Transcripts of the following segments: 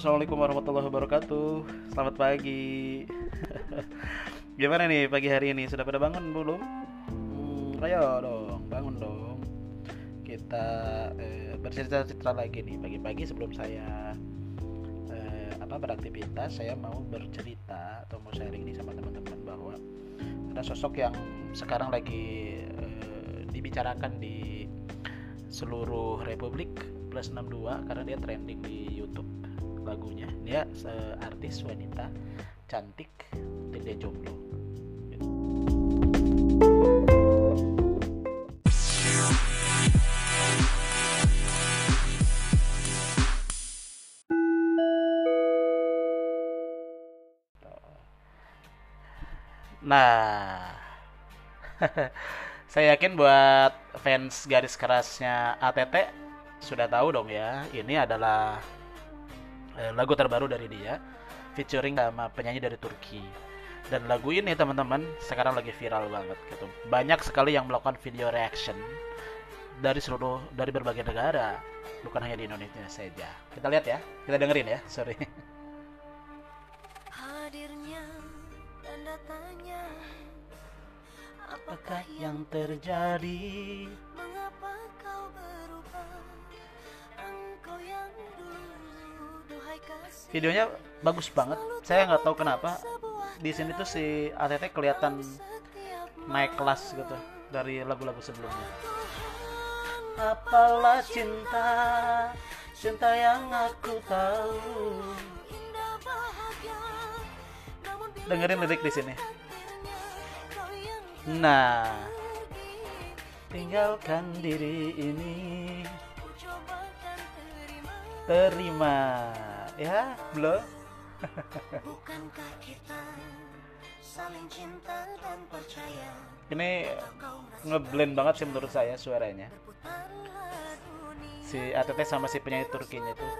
assalamualaikum warahmatullahi wabarakatuh. Selamat pagi. Gimana nih pagi hari ini? Sudah pada bangun belum? Hmm, ayo dong, bangun dong. Kita eh, bercerita-cerita lagi nih pagi-pagi sebelum saya eh, apa beraktivitas. Saya mau bercerita atau mau sharing nih sama teman-teman bahwa ada sosok yang sekarang lagi eh, dibicarakan di seluruh republik plus 62 karena dia trending di YouTube lagunya dia artis wanita cantik dia jomblo. Nah, saya yakin buat fans garis kerasnya ATT sudah tahu dong ya, ini adalah eh, lagu terbaru dari dia featuring sama penyanyi dari Turki. Dan lagu ini teman-teman sekarang lagi viral banget gitu. Banyak sekali yang melakukan video reaction dari seluruh dari berbagai negara, bukan hanya di Indonesia saja. Kita lihat ya, kita dengerin ya, sorry. Hadirnya dan datanya Apakah yang terjadi? Videonya bagus banget. Saya nggak tahu kenapa di sini tuh si ATT kelihatan naik kelas gitu dari lagu-lagu sebelumnya. Apalah cinta, cinta yang aku tahu. Dengerin lirik di sini. Nah, tinggalkan diri ini, terima. Ya, belum? Bukankah kita saling cinta dan percaya Ini ngeblend banget sih menurut saya suaranya. Si ATT sama si penyanyi Turkinya tuh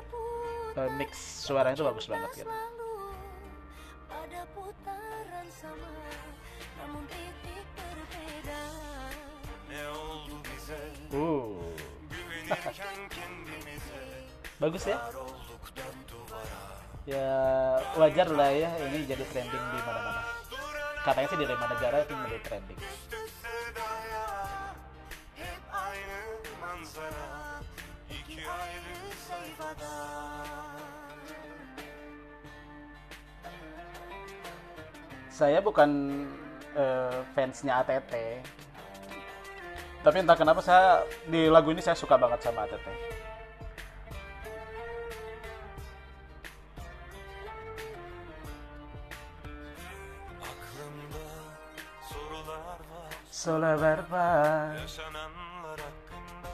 eh, mix suaranya tuh bagus banget gitu. selalu pada putaran Ya wajar lah ya ini jadi trending di mana-mana. Katanya sih di lima negara itu menjadi trending. Saya bukan eh, fansnya ATT, tapi entah kenapa saya di lagu ini saya suka banget sama ATT. Sola berba yaşananlar hakkında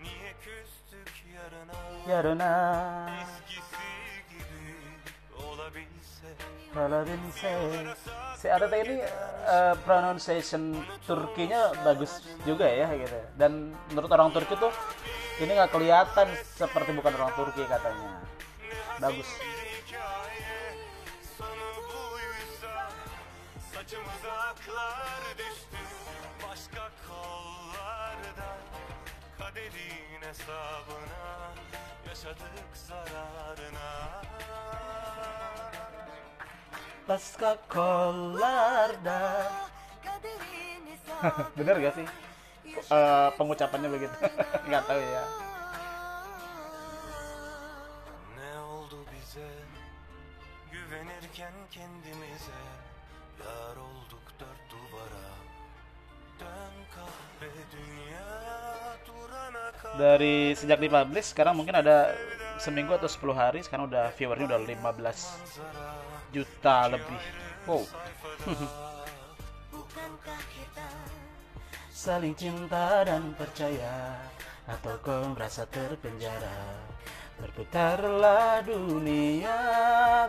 Niye küstük yarına yarına Eskisi gibi. Si ini eh, pronunciation Turkinya bagus juga ya gitu. Dan menurut orang Turki tuh ini nggak kelihatan seperti bukan orang Turki katanya. Bagus. Saçımıza aklar düştü hesabına Yaşadık zararına Pasca kollarda. Bener gak sih? Eh, pengucapannya begitu. Nggak tahu ya. Ne oldu bize Güvenirken kendimize Yar olduk dört duvara Dön kahve dünya Dari sejak dipublish sekarang mungkin ada seminggu atau 10 hari sekarang udah viewernya udah 15 juta lebih. Wow. Saling cinta dan percaya Atau kau merasa terpenjara Berputarlah dunia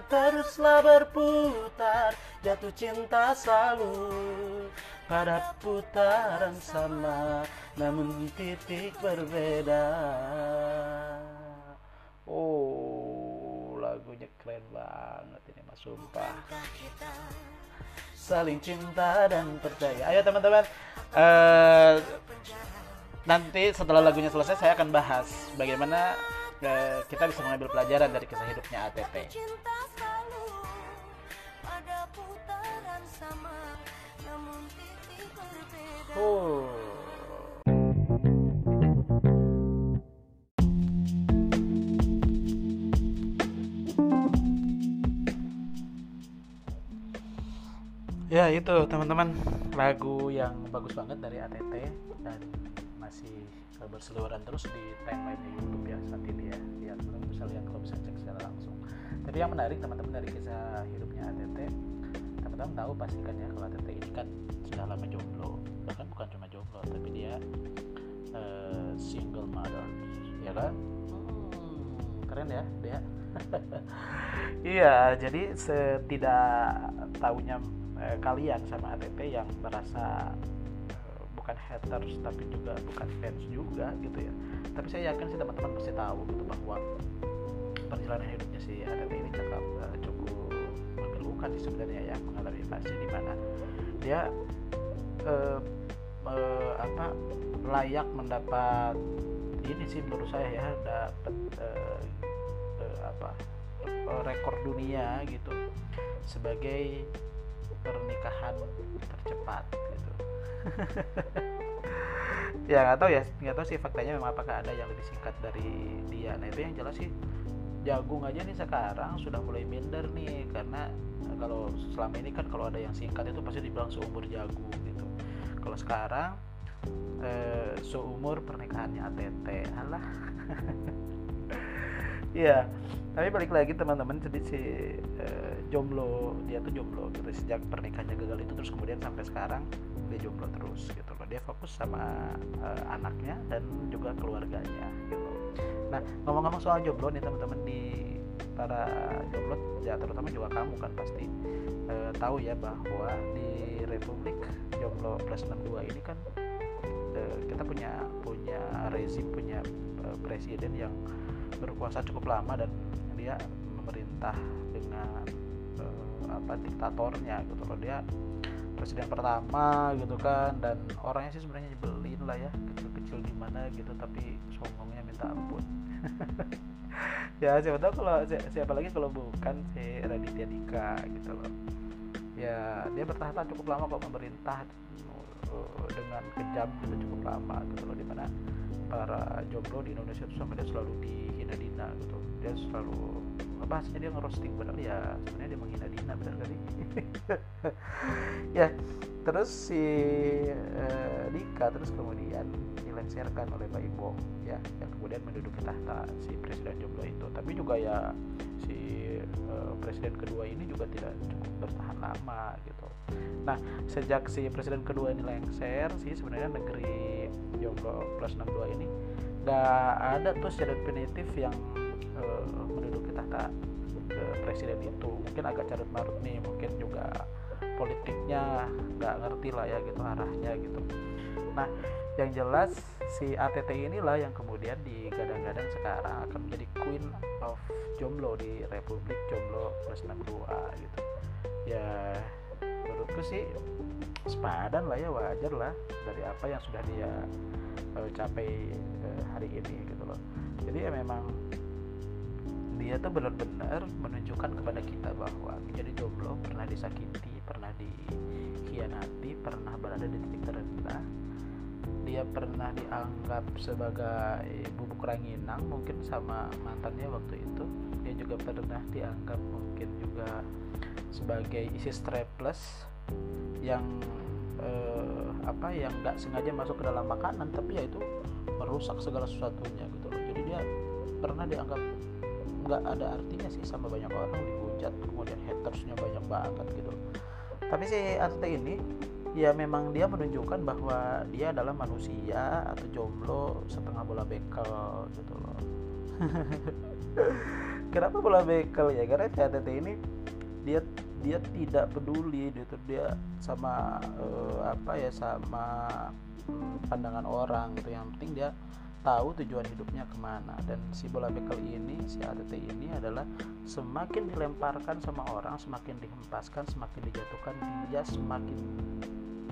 Teruslah berputar Jatuh cinta selalu Pada putaran sama Namun titik berbeda. Oh lagunya keren banget ini mas sumpah. Saling cinta dan percaya. Ayo teman-teman, eh, nanti setelah lagunya selesai saya akan bahas bagaimana eh, kita bisa mengambil pelajaran dari kisah hidupnya ATT sama Oh. Ya itu teman-teman lagu yang bagus banget dari ATT dan masih berseliweran terus di timeline YouTube ya saat ini ya. Ya teman-teman bisa lihat kalau bisa cek secara langsung. Tapi yang menarik teman-teman dari kisah hidupnya Tahu pasti kan ya kalau ATT ini kan sudah lama jomblo. Bahkan bukan cuma jomblo, tapi dia eh, single mother, ya kan? Hmm, keren ya dia. Iya, jadi setidak tahunya eh, kalian sama ATT yang merasa eh, bukan haters tapi juga bukan fans juga gitu ya. Tapi saya yakin sih teman-teman pasti tahu gitu bahwa perjalanan hidupnya si ATT ini cakap eh, cukup sih sebenarnya ya mengalami fase di mana dia eh, eh, apa layak mendapat ini sih menurut saya ya dapat eh, eh, apa eh, rekor dunia gitu sebagai pernikahan tercepat gitu. Ya nggak tahu ya nggak tahu sih faktanya memang apakah ada yang lebih singkat dari dia. Nah itu yang jelas sih jagung aja nih sekarang sudah mulai minder nih karena eh, kalau selama ini kan kalau ada yang singkat itu pasti dibilang seumur jagung gitu. Kalau sekarang eh, seumur pernikahannya ATT alah. Iya, tapi balik lagi teman-teman jadi si eh, jomblo dia tuh jomblo gitu sejak pernikahannya gagal itu terus kemudian sampai sekarang dia jomblo terus gitu loh. Dia fokus sama eh, anaknya dan juga keluarganya gitu. Nah ngomong-ngomong soal jomblo nih teman-teman di para jomblo ya terutama juga kamu kan pasti eh, tahu ya bahwa di Republik Jomblo Plus 62 ini kan eh, kita punya punya rezim punya eh, presiden yang berkuasa cukup lama dan dia memerintah dengan eh, apa diktatornya gitu loh. Dia presiden pertama gitu kan dan orangnya sih sebenarnya nyebelin lah ya kecil-kecil gimana gitu tapi sombongnya minta ampun. Ya siapa tahu kalau si- siapa lagi kalau bukan si Raditya Dika gitu loh. Ya dia bertahan cukup lama kok memerintah eh, dengan kejam gitu cukup lama gitu loh di mana para jomblo di Indonesia itu sampai dia selalu dihina-dina gitu. Dia selalu bahasanya dia ngerosting padahal ya sebenarnya dia menghina Dina benar kali ya terus si eh, Dika terus kemudian dilengsarkan oleh Pak Ibo ya yang kemudian menduduki tahta si presiden jomblo itu. Tapi juga ya si eh, presiden kedua ini juga tidak cukup bertahan lama gitu. Nah sejak si presiden kedua ini lengser sih sebenarnya negeri jomblo plus 62 ini nggak ada tuh secara definitif yang eh, menduduki tahta eh, presiden itu. Mungkin agak carut marut nih mungkin juga politiknya nggak ngerti lah ya gitu arahnya gitu. Nah yang jelas si ATT inilah yang kemudian digadang-gadang sekarang akan menjadi queen of jomblo di Republik Jomblo plus 62 gitu. Ya menurutku sih sepadan lah ya wajar lah dari apa yang sudah dia eh, capai eh, hari ini gitu loh. Jadi ya memang dia tuh benar-benar menunjukkan kepada kita bahwa menjadi jomblo pernah disakiti, pernah dikhianati, pernah berada di titik terendah. Dia pernah dianggap sebagai bubuk ranginang mungkin sama mantannya waktu itu. Dia juga pernah dianggap mungkin juga sebagai isi strapless yang eh, apa yang nggak sengaja masuk ke dalam makanan tapi ya itu merusak segala sesuatunya gitu loh. Jadi dia pernah dianggap nggak ada artinya sih sama banyak orang dihujat kemudian hatersnya banyak banget gitu. Tapi si ATT ini ya memang dia menunjukkan bahwa dia adalah manusia atau jomblo setengah bola bekel gitu loh. Kenapa bola bekel ya? Karena si ini dia dia tidak peduli gitu. Dia sama eh, apa ya sama pandangan orang gitu. Yang penting dia tahu tujuan hidupnya ke mana. Dan si bola bekel ini si ATT ini adalah semakin dilemparkan sama orang semakin dihempaskan semakin dijatuhkan dia semakin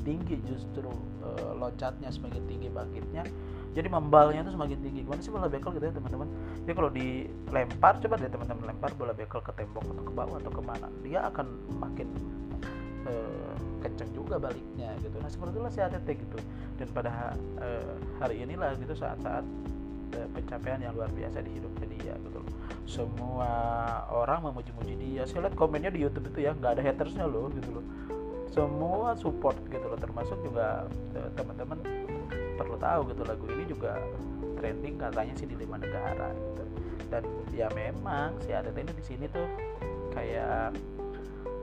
tinggi justru eh, loncatnya semakin tinggi bangkitnya. Jadi membalnya tuh semakin tinggi. Gimana sih bola bekel gitu ya teman-teman? Jadi kalau dilempar coba deh teman-teman lempar bola bekel ke tembok atau ke bawah atau ke mana dia akan makin eh, kenceng juga baliknya gitu. Nah seperti itulah si ATT gitu. Dan pada eh, hari inilah gitu saat-saat eh, pencapaian yang luar biasa di hidupnya dia gitu loh. Semua orang memuji-muji dia. Saya lihat komennya di YouTube itu ya nggak ada hatersnya loh gitu loh. Semua support gitu loh termasuk juga teman-teman perlu tahu gitu lagu ini juga trending katanya sih di lima negara gitu. Dan ya memang si ATT ini di sini tuh kayak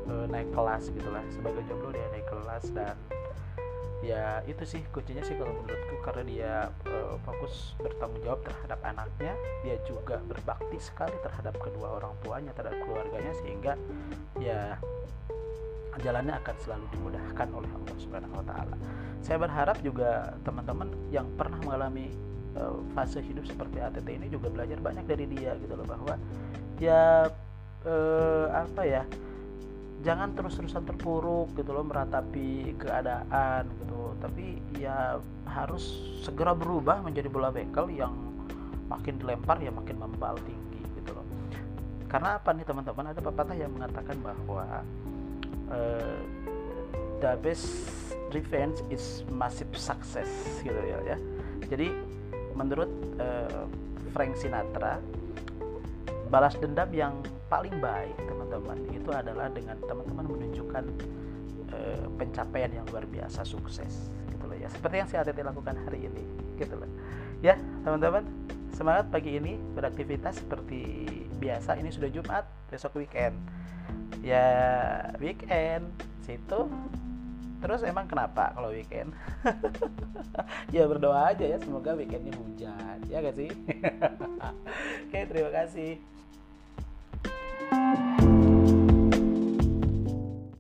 eh, naik kelas gitulah sebagai jomblo dia naik kelas dan ya itu sih kuncinya sih kalau menurutku karena dia eh, fokus bertanggung jawab terhadap anaknya dia juga berbakti sekali terhadap kedua orang tuanya terhadap keluarganya sehingga ya jalannya akan selalu dimudahkan oleh Allah Subhanahu wa taala. Saya berharap juga teman-teman yang pernah mengalami eh, fase hidup seperti ATT ini juga belajar banyak dari dia gitu loh bahwa ya eh, apa ya jangan terus-terusan terpuruk gitu loh meratapi keadaan gitu. Tapi ya harus segera berubah menjadi bola bekel yang makin dilempar ya makin membal tinggi gitu loh. Karena apa nih teman-teman? Ada pepatah yang mengatakan bahwa eh, the best revenge is massive success gitu ya ya. Jadi menurut eh, Frank Sinatra balas dendam yang paling baik teman-teman. Itu adalah dengan teman-teman menunjukkan eh, pencapaian yang luar biasa sukses gitu loh ya. Seperti yang si ATT lakukan hari ini gitu loh. Ya teman-teman semangat pagi ini beraktivitas seperti biasa. Ini sudah Jumat besok weekend. Ya weekend situ. Terus emang kenapa kalau weekend? Ya berdoa aja ya semoga weekendnya hujan. Ya gak sih? Oke terima kasih